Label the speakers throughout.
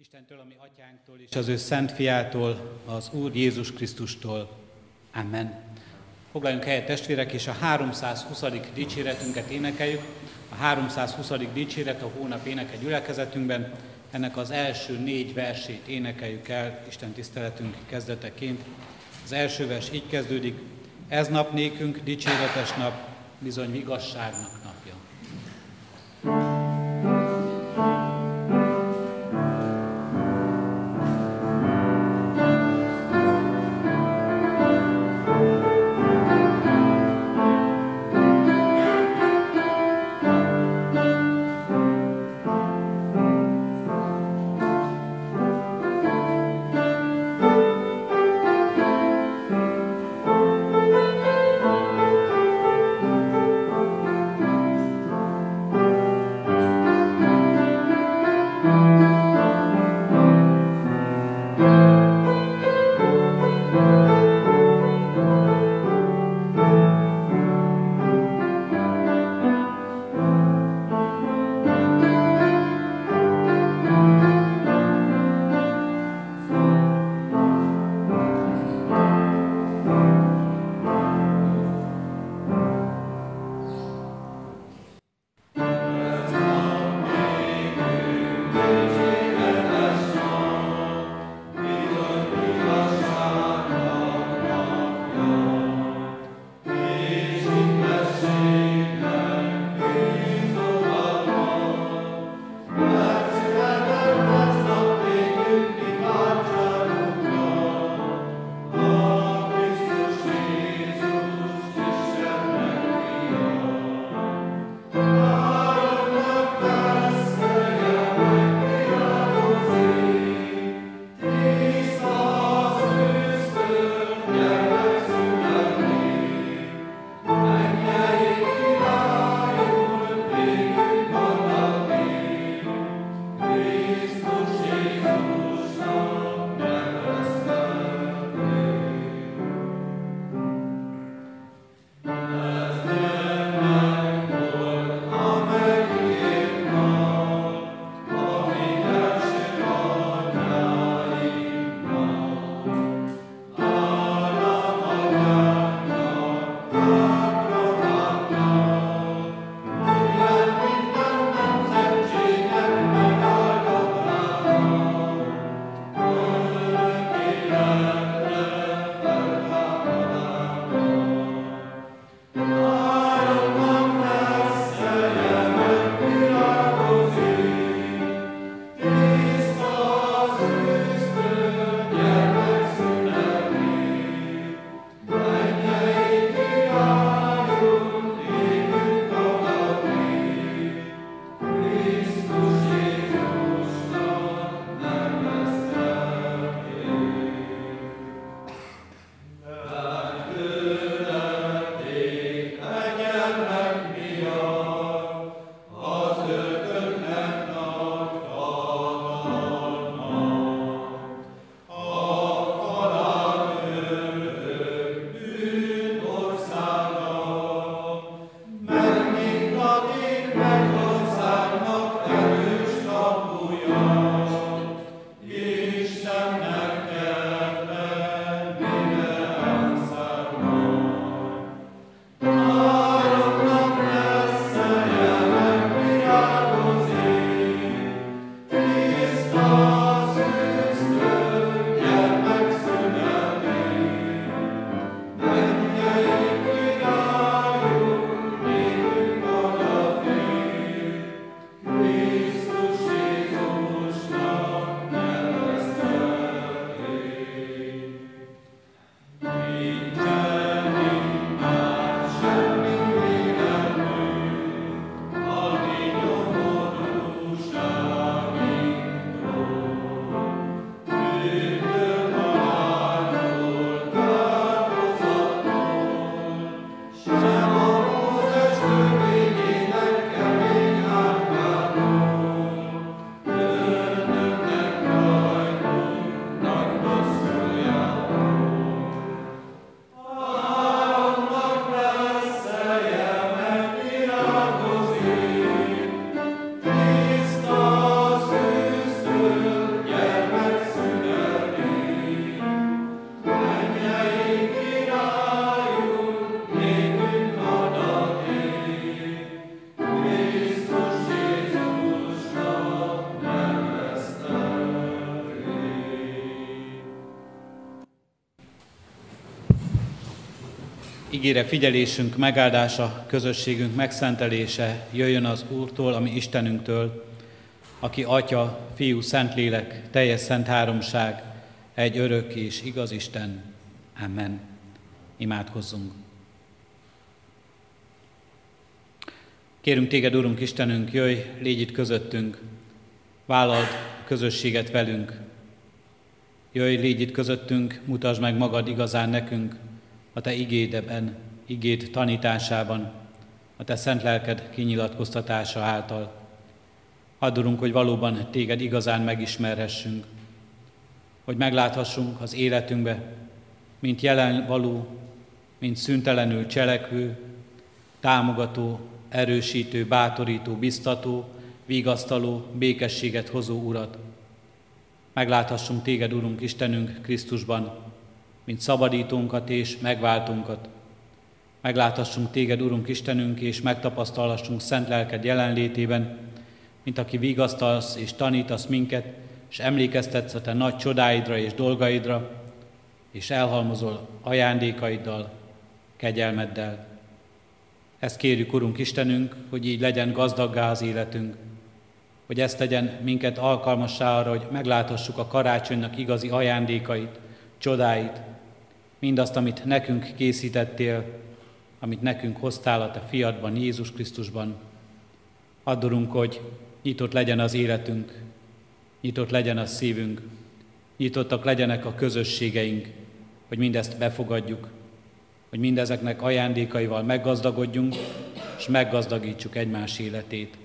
Speaker 1: Istentől, ami atyánktól és az ő szent fiától, az Úr Jézus Krisztustól. Amen. Foglaljunk helyet testvérek, és a 320. dicséretünket énekeljük. A 320. dicséret a hónap éneke gyülekezetünkben. Ennek az első négy versét énekeljük el Isten tiszteletünk kezdeteként. Az első vers így kezdődik. Ez nap nékünk dicséretes nap, bizony igazságnak napja. Ígére figyelésünk megáldása, közösségünk megszentelése jöjjön az Úrtól, ami Istenünktől, aki Atya, Fiú, Szentlélek, teljes szent háromság, egy örök és igaz Isten. Amen. Imádkozzunk. Kérünk téged, Urunk Istenünk, jöjj, légy itt közöttünk, vállald közösséget velünk. Jöjj, légy itt közöttünk, mutasd meg magad igazán nekünk, a Te igédeben, igéd tanításában, a Te szent lelked kinyilatkoztatása által. Add, hogy valóban Téged igazán megismerhessünk, hogy megláthassunk az életünkbe, mint jelen való, mint szüntelenül cselekvő, támogató, erősítő, bátorító, biztató, vigasztaló, békességet hozó Urat. Megláthassunk Téged, Urunk Istenünk Krisztusban, mint szabadítónkat és megváltunkat. Megláthassunk Téged, Urunk Istenünk, és megtapasztalhassunk szent lelked jelenlétében, mint aki vigasztalsz és tanítasz minket, és emlékeztetsz a Te nagy csodáidra és dolgaidra, és elhalmozol ajándékaiddal, kegyelmeddel. Ezt kérjük, Urunk Istenünk, hogy így legyen gazdaggá az életünk, hogy ezt tegyen minket alkalmassá arra, hogy megláthassuk a karácsonynak igazi ajándékait, csodáit, mindazt, amit nekünk készítettél, amit nekünk hoztál a Te fiadban, Jézus Krisztusban. Addorunk, hogy nyitott legyen az életünk, nyitott legyen a szívünk, nyitottak legyenek a közösségeink, hogy mindezt befogadjuk, hogy mindezeknek ajándékaival meggazdagodjunk, és meggazdagítsuk egymás életét.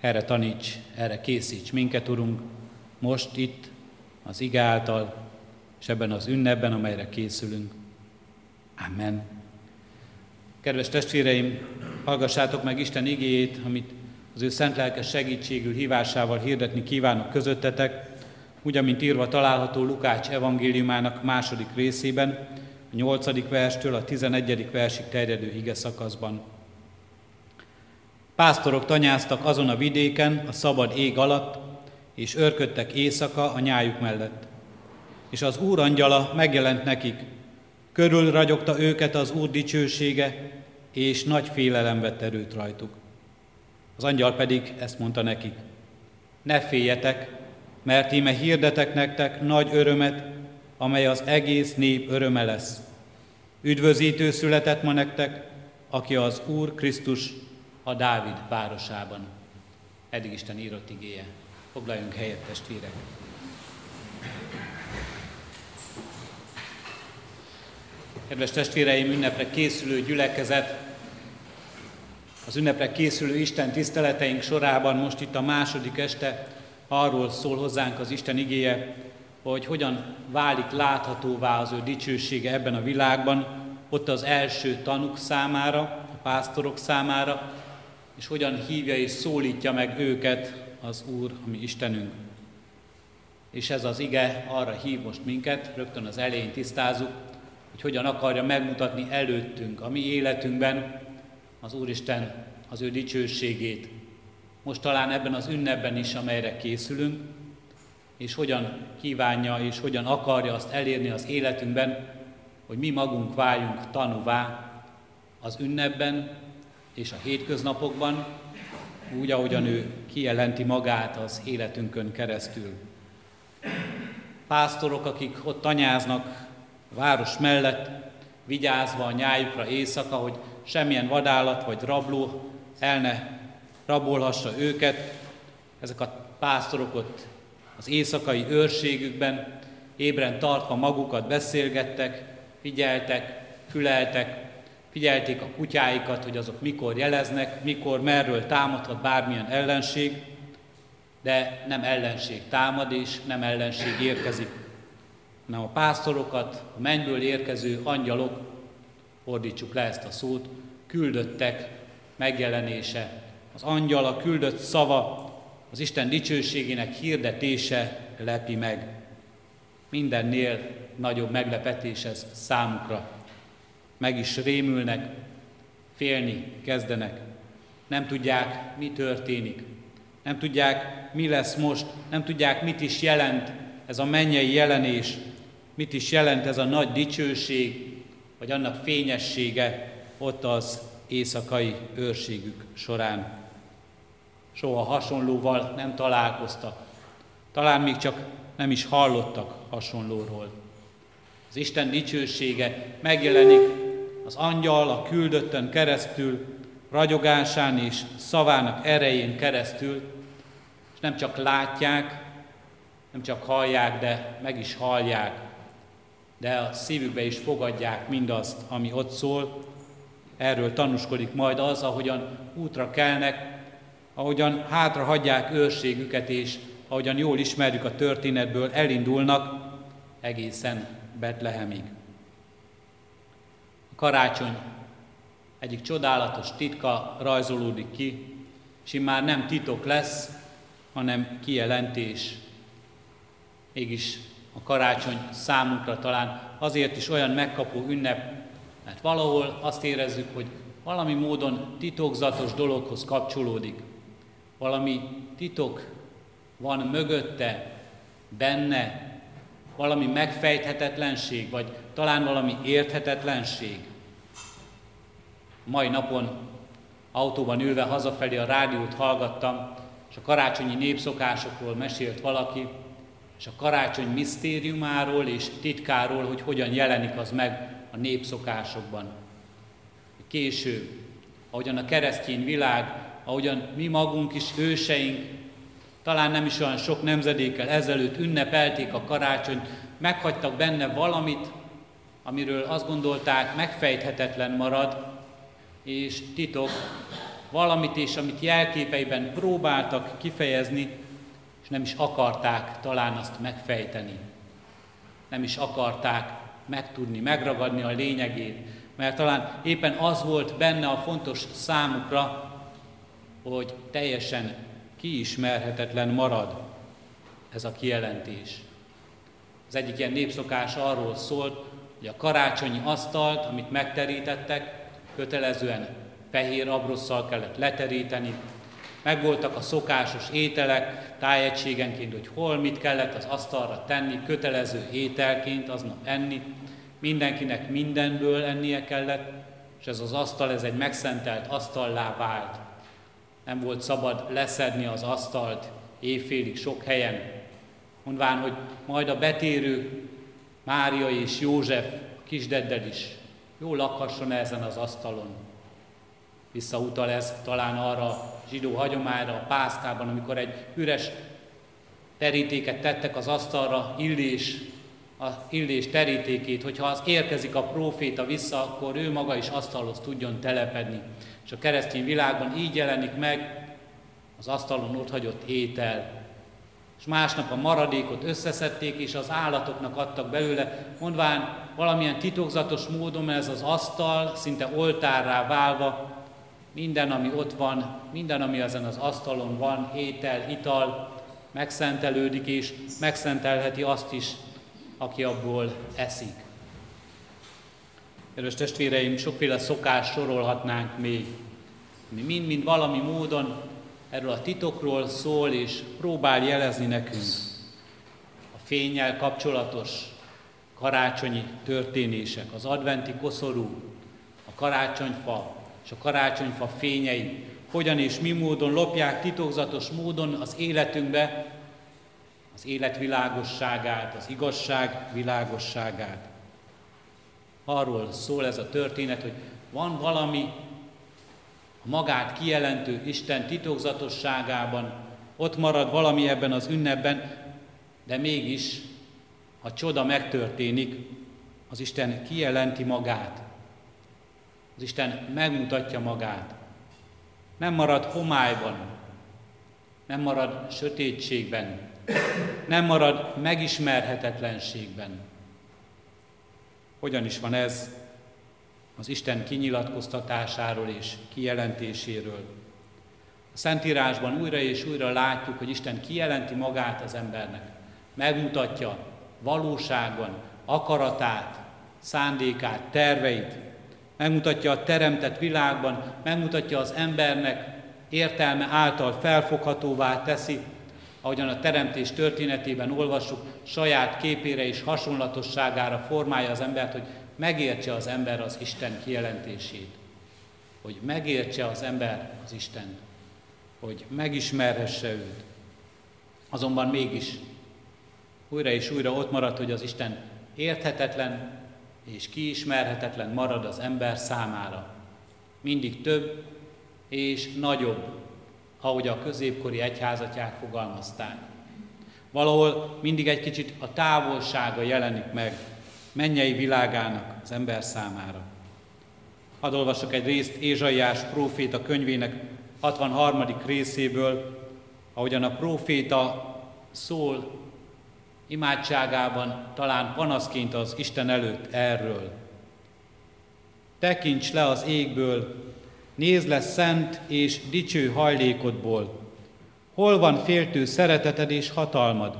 Speaker 1: Erre taníts, erre készíts minket, Urunk, most itt, az ige által, és ebben az ünnepben, amelyre készülünk. Amen. Kedves testvéreim, hallgassátok meg Isten igéjét, amit az ő szent lelkes segítségül hívásával hirdetni kívánok közöttetek, úgy, amint írva található Lukács evangéliumának második részében, a 8. verstől a 11. versig terjedő ige szakaszban. Pásztorok tanyáztak azon a vidéken, a szabad ég alatt, és örködtek éjszaka a nyájuk mellett. És az Úr angyala megjelent nekik, körül ragyogta őket az Úr dicsősége, és nagy félelem vett erőt rajtuk. Az angyal pedig ezt mondta nekik, ne féljetek, mert íme hirdetek nektek nagy örömet, amely az egész nép öröme lesz. Üdvözítő született ma nektek, aki az Úr Krisztus a Dávid városában. Eddig Isten írott igéje. Foglaljunk helyet, testvérek! Kedves testvéreim, ünnepre készülő gyülekezet, az ünnepre készülő Isten tiszteleteink sorában most itt a második este arról szól hozzánk az Isten igéje, hogy hogyan válik láthatóvá az ő dicsősége ebben a világban, ott az első tanuk számára, a pásztorok számára, és hogyan hívja és szólítja meg őket az Úr, ami Istenünk. És ez az ige arra hív most minket, rögtön az elején tisztázunk, hogy hogyan akarja megmutatni előttünk, a mi életünkben az Úristen az ő dicsőségét. Most talán ebben az ünnepben is, amelyre készülünk, és hogyan kívánja és hogyan akarja azt elérni az életünkben, hogy mi magunk váljunk tanúvá az ünnepben és a hétköznapokban, úgy, ahogyan ő kijelenti magát az életünkön keresztül. Pásztorok, akik ott tanyáznak város mellett, vigyázva a nyájukra éjszaka, hogy semmilyen vadállat vagy rabló el ne rabolhassa őket. Ezek a pásztorok ott az éjszakai őrségükben ébren tartva magukat beszélgettek, figyeltek, füleltek, figyelték a kutyáikat, hogy azok mikor jeleznek, mikor, merről támadhat bármilyen ellenség, de nem ellenség támad, és nem ellenség érkezik, hanem a pásztorokat, a mennyből érkező angyalok, fordítsuk le ezt a szót, küldöttek megjelenése, az angyal, a küldött szava, az Isten dicsőségének hirdetése lepi meg. Mindennél nagyobb meglepetés ez számukra. Meg is rémülnek, félni kezdenek. Nem tudják, mi történik. Nem tudják, mi lesz most. Nem tudják, mit is jelent ez a mennyei jelenés. Mit is jelent ez a nagy dicsőség, vagy annak fényessége ott az éjszakai őrségük során. Soha hasonlóval nem találkoztak. Talán még csak nem is hallottak hasonlóról. Az Isten dicsősége megjelenik az angyal a küldöttön keresztül, ragyogásán és szavának erején keresztül, és nem csak látják, nem csak hallják, de meg is hallják, de a szívükbe is fogadják mindazt, ami ott szól. Erről tanúskodik majd az, ahogyan útra kelnek, ahogyan hátra hagyják őrségüket, és ahogyan jól ismerjük a történetből, elindulnak egészen Betlehemig. A karácsony egyik csodálatos titka rajzolódik ki, és már nem titok lesz, hanem kijelentés. Mégis a karácsony számunkra talán azért is olyan megkapó ünnep, mert valahol azt érezzük, hogy valami módon titokzatos dologhoz kapcsolódik. Valami titok van mögötte, benne, valami megfejthetetlenség, vagy talán valami érthetetlenség. Mai napon autóban ülve hazafelé a rádiót hallgattam, és a karácsonyi népszokásokról mesélt valaki, és a karácsony misztériumáról és titkáról, hogy hogyan jelenik az meg a népszokásokban. Később, ahogyan a keresztény világ, ahogyan mi magunk is őseink, talán nem is olyan sok nemzedékkel ezelőtt ünnepelték a karácsonyt, meghagytak benne valamit, amiről azt gondolták, megfejthetetlen marad, és titok, valamit és amit jelképeiben próbáltak kifejezni, és nem is akarták talán azt megfejteni. Nem is akarták megtudni, megragadni a lényegét, mert talán éppen az volt benne a fontos számukra, hogy teljesen kiismerhetetlen marad ez a kijelentés. Az egyik ilyen népszokás arról szólt, hogy a karácsonyi asztalt, amit megterítettek, kötelezően fehér abrosszal kellett leteríteni, megvoltak a szokásos ételek tájegységenként, hogy hol mit kellett az asztalra tenni, kötelező ételként aznap enni, mindenkinek mindenből ennie kellett, és ez az asztal, ez egy megszentelt asztallá vált. Nem volt szabad leszedni az asztalt éjfélig sok helyen, mondván, hogy majd a betérő Mária és József kisdeddel is jól lakhasson ezen az asztalon. Visszautal ez talán arra zsidó hagyományra a pászkában, amikor egy üres terítéket tettek az asztalra, illés, a illés terítékét, hogyha az érkezik a próféta vissza, akkor ő maga is asztalhoz tudjon telepedni. És a keresztény világban így jelenik meg az asztalon ott hagyott étel. És másnap a maradékot összeszedték, és az állatoknak adtak belőle, mondván valamilyen titokzatos módon ez az asztal szinte oltárrá válva, minden, ami ott van, minden, ami ezen az asztalon van, étel, ital, megszentelődik, és megszentelheti azt is, aki abból eszik. Kedves testvéreim, sokféle szokás sorolhatnánk még, mi mind-mind valami módon erről a titokról szól, és próbál jelezni nekünk a fényel kapcsolatos karácsonyi történések, az adventi koszorú, a karácsonyfa és a karácsonyfa fényei, hogyan és mi módon lopják titokzatos módon az életünkbe az élet világosságát, az igazság világosságát. Arról szól ez a történet, hogy van valami a magát kijelentő Isten titokzatosságában, ott marad valami ebben az ünnepben, de mégis, ha csoda megtörténik, az Isten kijelenti magát. Az Isten megmutatja magát. Nem marad homályban, nem marad sötétségben, nem marad megismerhetetlenségben. Hogyan is van ez az Isten kinyilatkoztatásáról és kijelentéséről? A Szentírásban újra és újra látjuk, hogy Isten kijelenti magát az embernek. Megmutatja valóságban akaratát, szándékát, terveit. Megmutatja a teremtett világban, megmutatja az embernek értelme által felfoghatóvá teszi, ahogyan a teremtés történetében olvassuk, saját képére és hasonlatosságára formálja az embert, hogy megértse az ember az Isten kijelentését, hogy megértse az ember az Isten, hogy megismerhesse őt. Azonban mégis újra és újra ott marad, hogy az Isten érthetetlen és kiismerhetetlen marad az ember számára. Mindig több és nagyobb, ahogy a középkori egyházatják fogalmazták. Valahol mindig egy kicsit a távolsága jelenik meg mennyei világának az ember számára. Hadd olvasok egy részt Ézsaiás próféta könyvének 63. részéből, ahogyan a próféta szól imádságában talán panaszként az Isten előtt erről. Tekints le az égből, nézd le szent és dicső hajlékodból. Hol van féltő szereteted és hatalmad?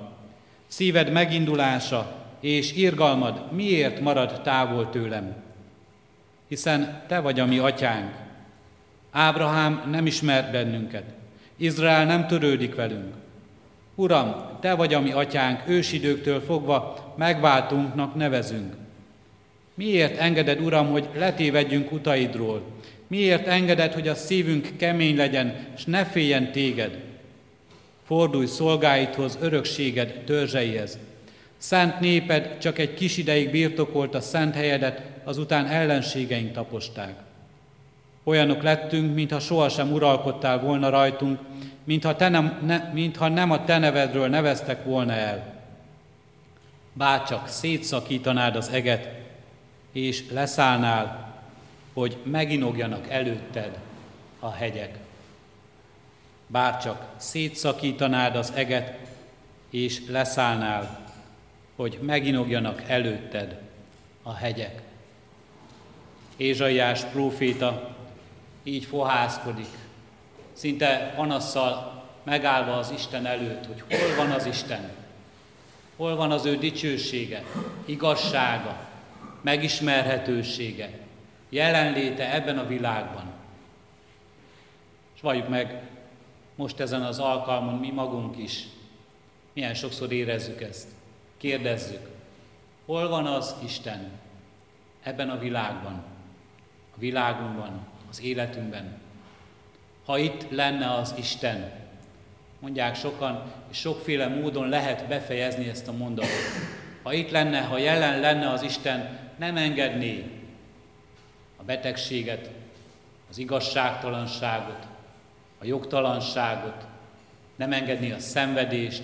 Speaker 1: Szíved megindulása és irgalmad miért marad távol tőlem? Hiszen te vagy a mi atyánk. Ábrahám nem ismert bennünket. Izrael nem törődik velünk. Uram, Te vagy a mi atyánk, ősidőktől fogva megváltunknak nevezünk. Miért engeded, Uram, hogy letévedjünk utaidról? Miért engeded, hogy a szívünk kemény legyen, és ne féljen téged? Fordulj szolgáidhoz, örökséged törzseihez. Szent néped csak egy kis ideig birtokolt a szent helyedet, azután ellenségeink taposták. Olyanok lettünk, mintha sohasem uralkodtál volna rajtunk, mintha, te nem, ne, mintha nem a te nevedről neveztek volna el. Bárcsak szétszakítanád az eget, és leszállnál, hogy meginogjanak előtted a hegyek. Bárcsak szétszakítanád az eget, és leszállnál, hogy meginogjanak előtted a hegyek. Ézsaiás próféta így fohászkodik, szinte panasszal megállva az Isten előtt, hogy hol van az Isten, hol van az ő dicsősége, igazsága, megismerhetősége, jelenléte ebben a világban. És valljuk meg most ezen az alkalmon mi magunk is, milyen sokszor érezzük ezt, kérdezzük, hol van az Isten ebben a világban, a világunkban, az életünkben, ha itt lenne az Isten. Mondják sokan, és sokféle módon lehet befejezni ezt a mondatot. Ha itt lenne, ha jelen lenne az Isten, nem engedné a betegséget, az igazságtalanságot, a jogtalanságot, nem engedni a szenvedést,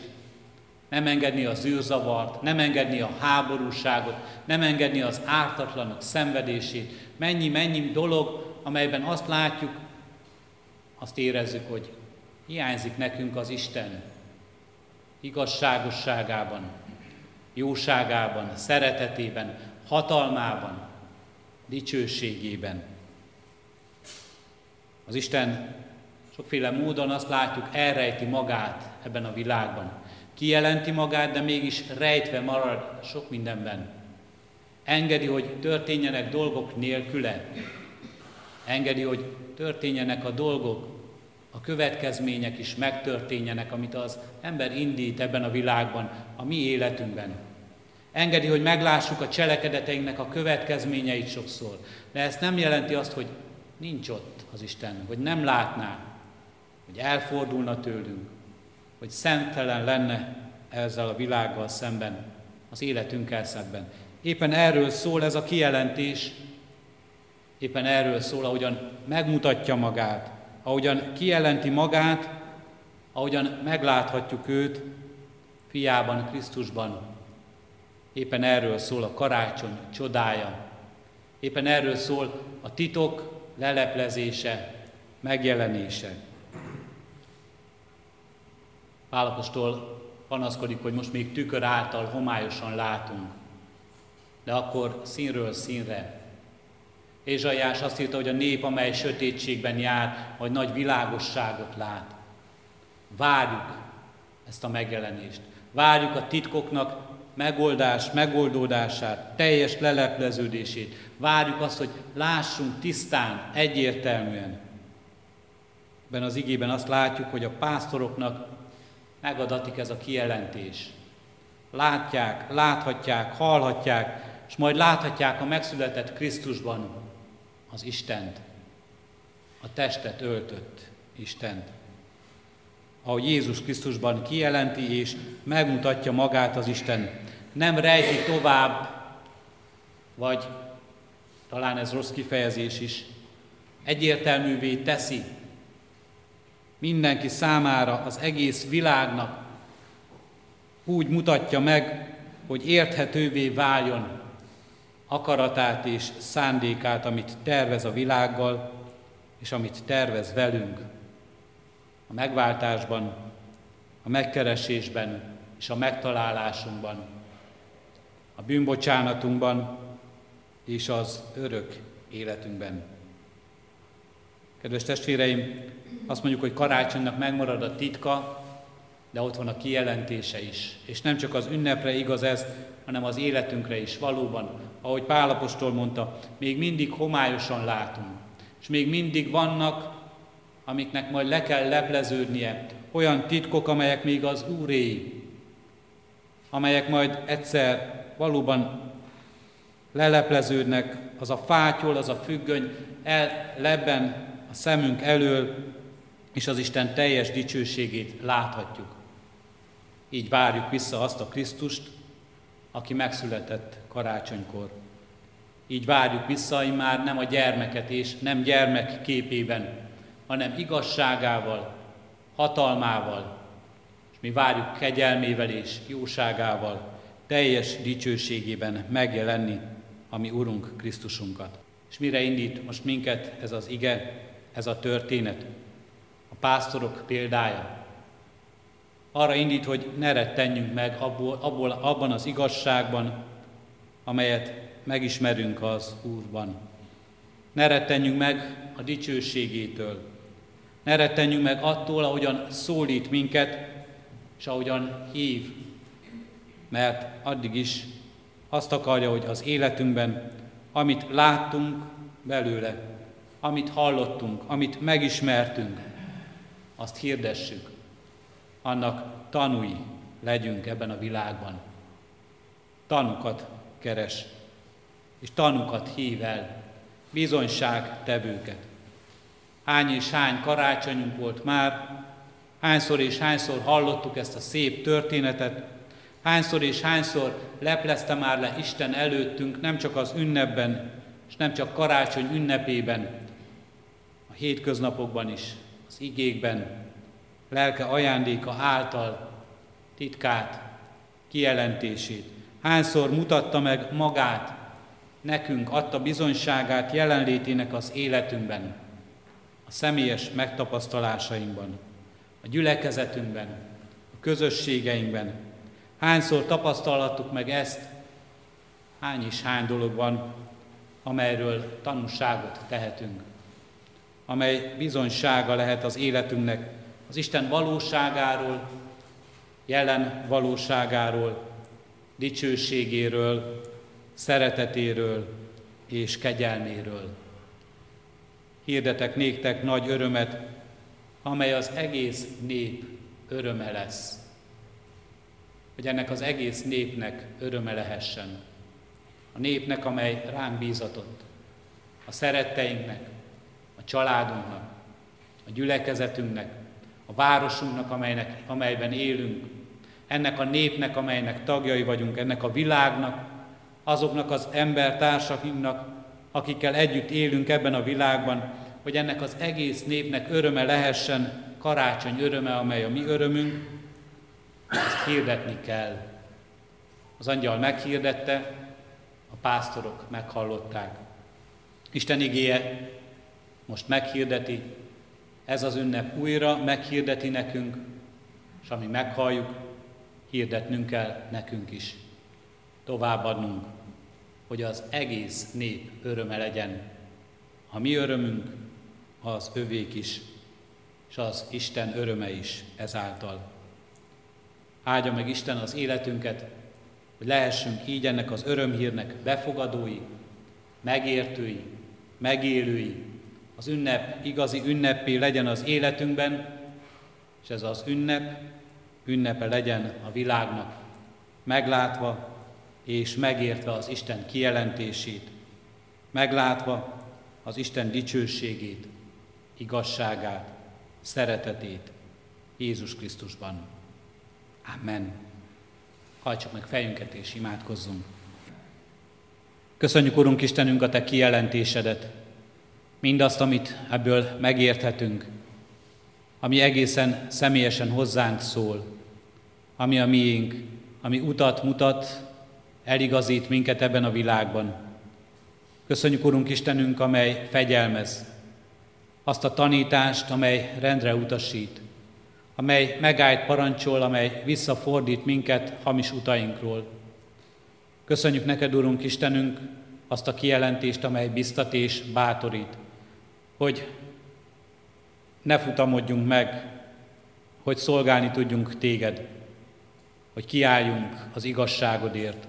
Speaker 1: nem engedni az űrzavart, nem engedni a háborúságot, nem engedni az ártatlanok szenvedését. Mennyi, mennyi dolog, amelyben azt látjuk, azt érezzük, hogy hiányzik nekünk az Isten igazságosságában, jóságában, szeretetében, hatalmában, dicsőségében. Az Isten sokféle módon azt látjuk, elrejti magát ebben a világban. Kijelenti magát, de mégis rejtve marad sok mindenben. Engedi, hogy történjenek dolgok nélküle. Engedi, hogy történjenek a dolgok, a következmények is megtörténjenek, amit az ember indít ebben a világban, a mi életünkben. Engedi, hogy meglássuk a cselekedeteinknek a következményeit sokszor. De ez nem jelenti azt, hogy nincs ott az Isten, hogy nem látná, hogy elfordulna tőlünk, hogy szentelen lenne ezzel a világgal szemben, az életünkkel szemben. Éppen erről szól ez a kijelentés, éppen erről szól, ahogyan megmutatja magát, ahogyan kijelenti magát, ahogyan megláthatjuk őt fiában, Krisztusban. Éppen erről szól a karácsony csodája. Éppen erről szól a titok leleplezése, megjelenése. Pálapostól panaszkodik, hogy most még tükör által homályosan látunk, de akkor színről színre Ézsaiás azt írta, hogy a nép, amely sötétségben jár, majd nagy világosságot lát. Várjuk ezt a megjelenést. Várjuk a titkoknak megoldás, megoldódását, teljes lelepleződését. Várjuk azt, hogy lássunk tisztán, egyértelműen. Ebben az igében azt látjuk, hogy a pásztoroknak megadatik ez a kijelentés. Látják, láthatják, hallhatják, és majd láthatják a megszületett Krisztusban az Istent, a testet öltött Istent. Ahogy Jézus Krisztusban kijelenti és megmutatja magát az Isten, nem rejti tovább, vagy talán ez rossz kifejezés is, egyértelművé teszi mindenki számára, az egész világnak, úgy mutatja meg, hogy érthetővé váljon akaratát és szándékát, amit tervez a világgal, és amit tervez velünk a megváltásban, a megkeresésben és a megtalálásunkban, a bűnbocsánatunkban és az örök életünkben. Kedves testvéreim, azt mondjuk, hogy karácsonynak megmarad a titka, de ott van a kijelentése is. És nem csak az ünnepre igaz ez, hanem az életünkre is valóban. Ahogy Pálapostól mondta, még mindig homályosan látunk. És még mindig vannak, amiknek majd le kell lepleződnie, olyan titkok, amelyek még az Úré, amelyek majd egyszer valóban lelepleződnek, az a fátyol, az a függöny el lebben a szemünk elől, és az Isten teljes dicsőségét láthatjuk. Így várjuk vissza azt a Krisztust, aki megszületett karácsonykor. Így várjuk vissza már nem a gyermeket és nem gyermek képében, hanem igazságával, hatalmával, és mi várjuk kegyelmével és jóságával, teljes dicsőségében megjelenni a mi Urunk Krisztusunkat. És mire indít most minket ez az ige, ez a történet? A pásztorok példája, arra indít, hogy ne rettenjünk meg abból, abból, abban az igazságban, amelyet megismerünk az Úrban. Ne rettenjünk meg a dicsőségétől. Ne rettenjünk meg attól, ahogyan szólít minket, és ahogyan hív. Mert addig is azt akarja, hogy az életünkben, amit láttunk belőle, amit hallottunk, amit megismertünk, azt hirdessük annak tanúi legyünk ebben a világban. Tanukat keres, és tanukat hív el, bizonyságtevőket. Hány és hány karácsonyunk volt már, hányszor és hányszor hallottuk ezt a szép történetet, hányszor és hányszor leplezte már le Isten előttünk, nem csak az ünnepben, és nem csak karácsony ünnepében, a hétköznapokban is, az igékben, lelke ajándéka által titkát, kijelentését. Hányszor mutatta meg magát, nekünk adta bizonyságát jelenlétének az életünkben, a személyes megtapasztalásainkban, a gyülekezetünkben, a közösségeinkben. Hányszor tapasztalhattuk meg ezt, hány is hány dolog van, amelyről tanúságot tehetünk, amely bizonysága lehet az életünknek, az Isten valóságáról, jelen valóságáról, dicsőségéről, szeretetéről és kegyelméről. Hirdetek néktek nagy örömet, amely az egész nép öröme lesz. Hogy ennek az egész népnek öröme lehessen. A népnek, amely ránk bízatott. A szeretteinknek, a családunknak, a gyülekezetünknek, a városunknak, amelynek, amelyben élünk, ennek a népnek, amelynek tagjai vagyunk, ennek a világnak, azoknak az embertársainknak, akikkel együtt élünk ebben a világban, hogy ennek az egész népnek öröme lehessen, karácsony öröme, amely a mi örömünk, ezt hirdetni kell. Az angyal meghirdette, a pásztorok meghallották. Isten igéje most meghirdeti, ez az ünnep újra meghirdeti nekünk, és ami meghalljuk, hirdetnünk kell nekünk is. Továbbadnunk, hogy az egész nép öröme legyen. A mi örömünk, az övék is, és az Isten öröme is ezáltal. Áldja meg Isten az életünket, hogy lehessünk így ennek az örömhírnek befogadói, megértői, megélői, az ünnep igazi ünnepé legyen az életünkben, és ez az ünnep ünnepe legyen a világnak, meglátva és megértve az Isten kijelentését, meglátva az Isten dicsőségét, igazságát, szeretetét Jézus Krisztusban. Amen. Hajtsuk meg fejünket és imádkozzunk. Köszönjük, Urunk Istenünk, a Te kijelentésedet, mindazt, amit ebből megérthetünk, ami egészen személyesen hozzánk szól, ami a miénk, ami utat mutat, eligazít minket ebben a világban. Köszönjük, Urunk Istenünk, amely fegyelmez, azt a tanítást, amely rendre utasít, amely megállt parancsol, amely visszafordít minket hamis utainkról. Köszönjük neked, Urunk Istenünk, azt a kijelentést, amely biztat és bátorít, hogy ne futamodjunk meg, hogy szolgálni tudjunk téged, hogy kiálljunk az igazságodért.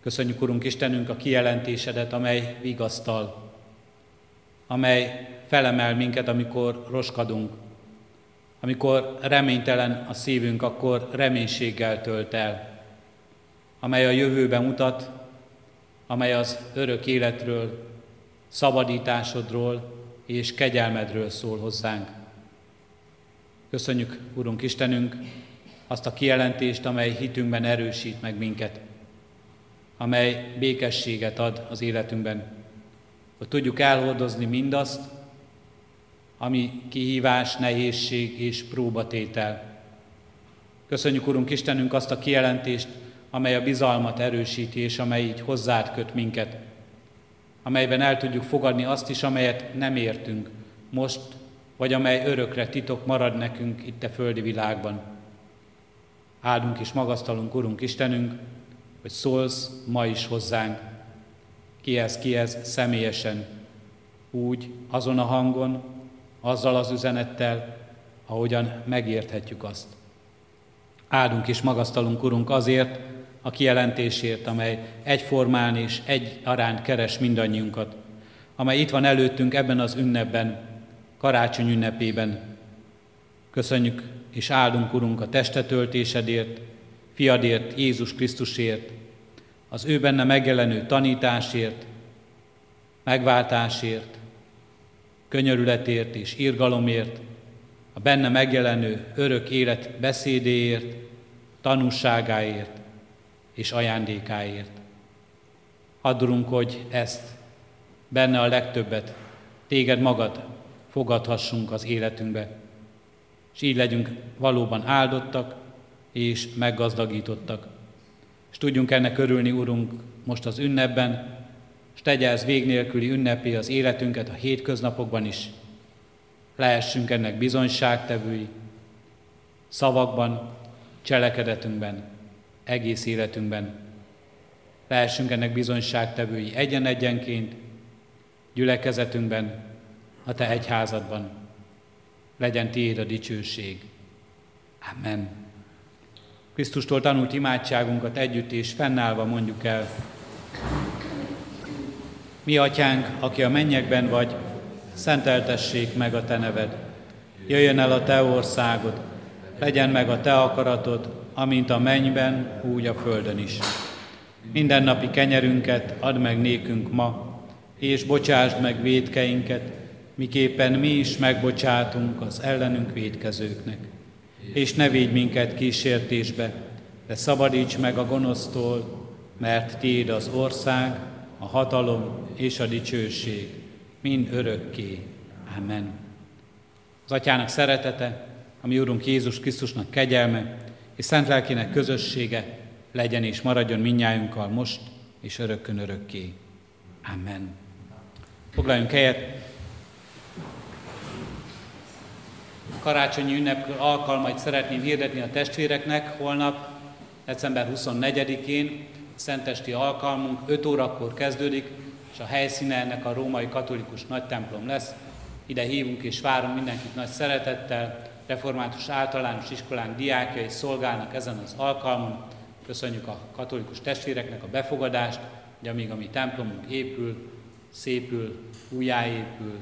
Speaker 1: Köszönjük, Urunk Istenünk, a kijelentésedet, amely vigasztal, amely felemel minket, amikor roskadunk, amikor reménytelen a szívünk, akkor reménységgel tölt el, amely a jövőbe mutat, amely az örök életről, szabadításodról és kegyelmedről szól hozzánk. Köszönjük, Urunk Istenünk, azt a kijelentést, amely hitünkben erősít meg minket, amely békességet ad az életünkben, hogy tudjuk elhordozni mindazt, ami kihívás, nehézség és próbatétel. Köszönjük, Urunk Istenünk, azt a kijelentést, amely a bizalmat erősíti, és amely így hozzád köt minket, amelyben el tudjuk fogadni azt is, amelyet nem értünk most, vagy amely örökre titok marad nekünk itt a földi világban. Áldunk és magasztalunk, Urunk Istenünk, hogy szólsz ma is hozzánk, kihez, kihez személyesen, úgy, azon a hangon, azzal az üzenettel, ahogyan megérthetjük azt. Áldunk és magasztalunk, Urunk, azért a kijelentésért, amely egyformán és egy aránt keres mindannyiunkat, amely itt van előttünk ebben az ünnepben, karácsony ünnepében. Köszönjük és áldunk, Urunk, a testetöltésedért, fiadért, Jézus Krisztusért, az ő benne megjelenő tanításért, megváltásért, könyörületért és irgalomért, a benne megjelenő örök élet beszédéért, tanúságáért és ajándékáért. Addurunk, hogy ezt, benne a legtöbbet, téged magad fogadhassunk az életünkbe, és így legyünk valóban áldottak és meggazdagítottak. És tudjunk ennek örülni, Urunk, most az ünnepben, és tegye ez vég nélküli ünnepé az életünket a hétköznapokban is. Lehessünk ennek bizonyságtevői, szavakban, cselekedetünkben, egész életünkben. Lehessünk ennek bizonyságtevői egyen-egyenként, gyülekezetünkben, a Te egyházadban. Legyen Tiéd a dicsőség. Amen. Krisztustól tanult imádságunkat együtt és fennállva mondjuk el. Mi atyánk, aki a mennyekben vagy, szenteltessék meg a te neved. Jöjjön el a te országod, legyen meg a te akaratod, amint a mennyben, úgy a földön is. Mindennapi kenyerünket add meg nékünk ma, és bocsásd meg védkeinket, miképpen mi is megbocsátunk az ellenünk védkezőknek. És ne védj minket kísértésbe, de szabadíts meg a gonosztól, mert Tiéd az ország, a hatalom és a dicsőség, mind örökké. Amen. Az Atyának szeretete, a mi Úrunk Jézus Krisztusnak kegyelme, és szent lelkének közössége legyen és maradjon minnyájunkkal most és örökkön örökké. Amen. Foglaljunk helyet. Karácsonyi ünnep alkalmait szeretném hirdetni a testvéreknek. Holnap, december 24-én szentesti alkalmunk 5 órakor kezdődik, és a helyszíne ennek a római katolikus nagy templom lesz. Ide hívunk és várunk mindenkit nagy szeretettel, református általános iskolánk diákjai szolgálnak ezen az alkalmon. Köszönjük a katolikus testvéreknek a befogadást, hogy amíg a mi templomunk épül, szépül, újjáépül,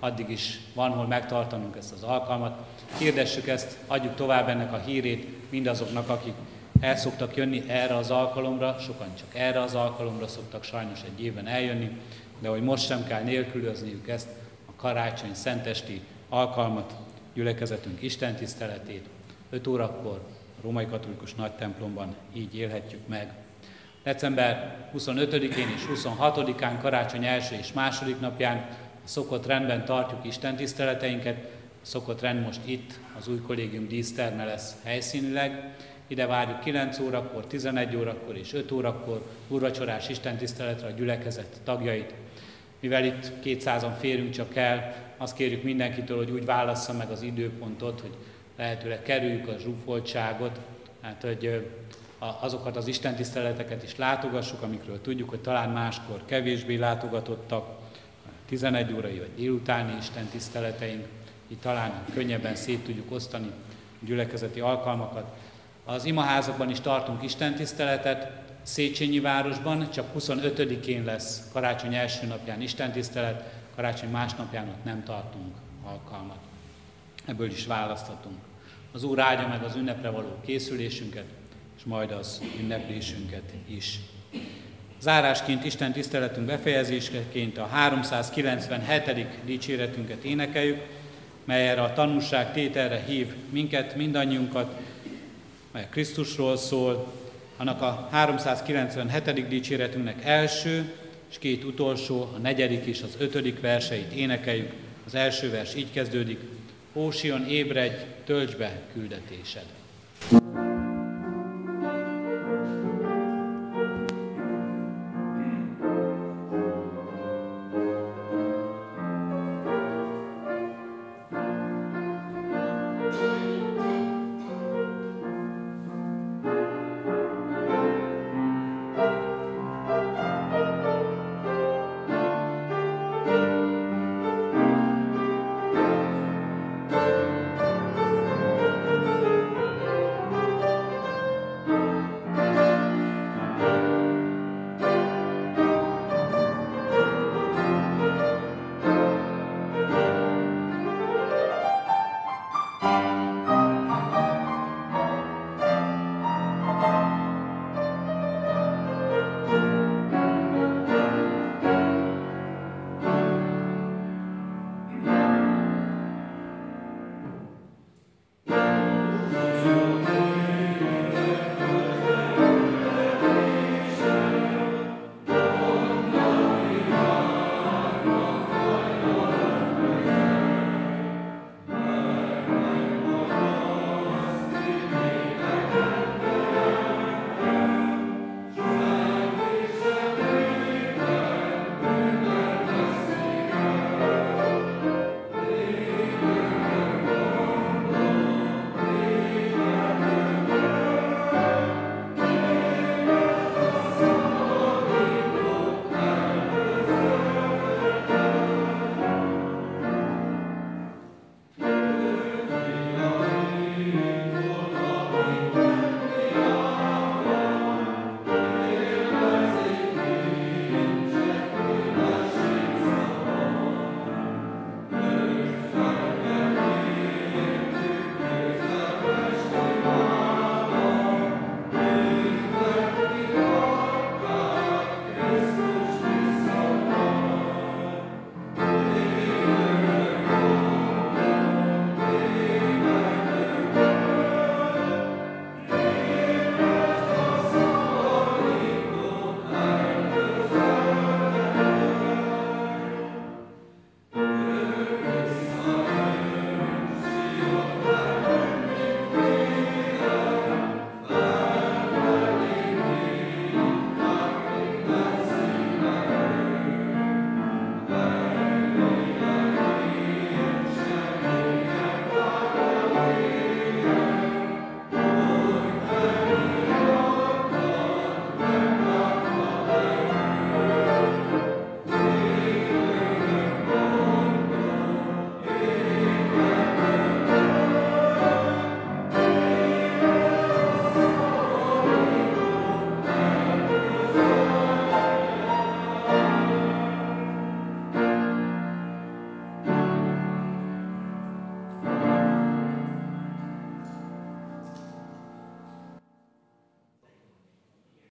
Speaker 1: addig is van hol megtartanunk ezt az alkalmat. Hirdessük ezt, adjuk tovább ennek a hírét mindazoknak, akik el szoktak jönni erre az alkalomra, sokan csak erre az alkalomra szoktak sajnos egy évben eljönni, de hogy most sem kell nélkülözniük ezt a karácsony szentesti alkalmat, gyülekezetünk Isten tiszteletét. 5 órakor a Római Katolikus Nagy Templomban így élhetjük meg. December 25-én és 26-án, karácsony első és második napján a szokott rendben tartjuk Isten tiszteleteinket. A szokott rend most itt, az új kollégium díszterme lesz helyszínileg. Ide várjuk 9 órakor, 11 órakor és 5 órakor úrvacsorás istentiszteletre a gyülekezet tagjait. Mivel itt 200-an férünk csak el, azt kérjük mindenkitől, hogy úgy válassza meg az időpontot, hogy lehetőleg kerüljük a zsúfoltságot, hát hogy azokat az istentiszteleteket is látogassuk, amikről tudjuk, hogy talán máskor kevésbé látogatottak, 11 órai vagy délutáni istentiszteleteink, így talán könnyebben szét tudjuk osztani gyülekezeti alkalmakat. Az imaházakban is tartunk istentiszteletet, Széchenyi városban csak 25-én lesz karácsony első napján istentisztelet, karácsony másnapján ott nem tartunk alkalmat. Ebből is választhatunk. Az Úr áldja meg az ünnepre való készülésünket, és majd az ünneplésünket is. Zárásként Isten tiszteletünk befejezésként a 397. dicséretünket énekeljük, mely erre a tanúság tételre hív minket, mindannyiunkat, mely Krisztusról szól, annak a 397. dicséretünknek első és két utolsó, a negyedik és az ötödik verseit énekeljük. Az első vers így kezdődik, Ósion ébredj, töltsd be küldetésed. thank you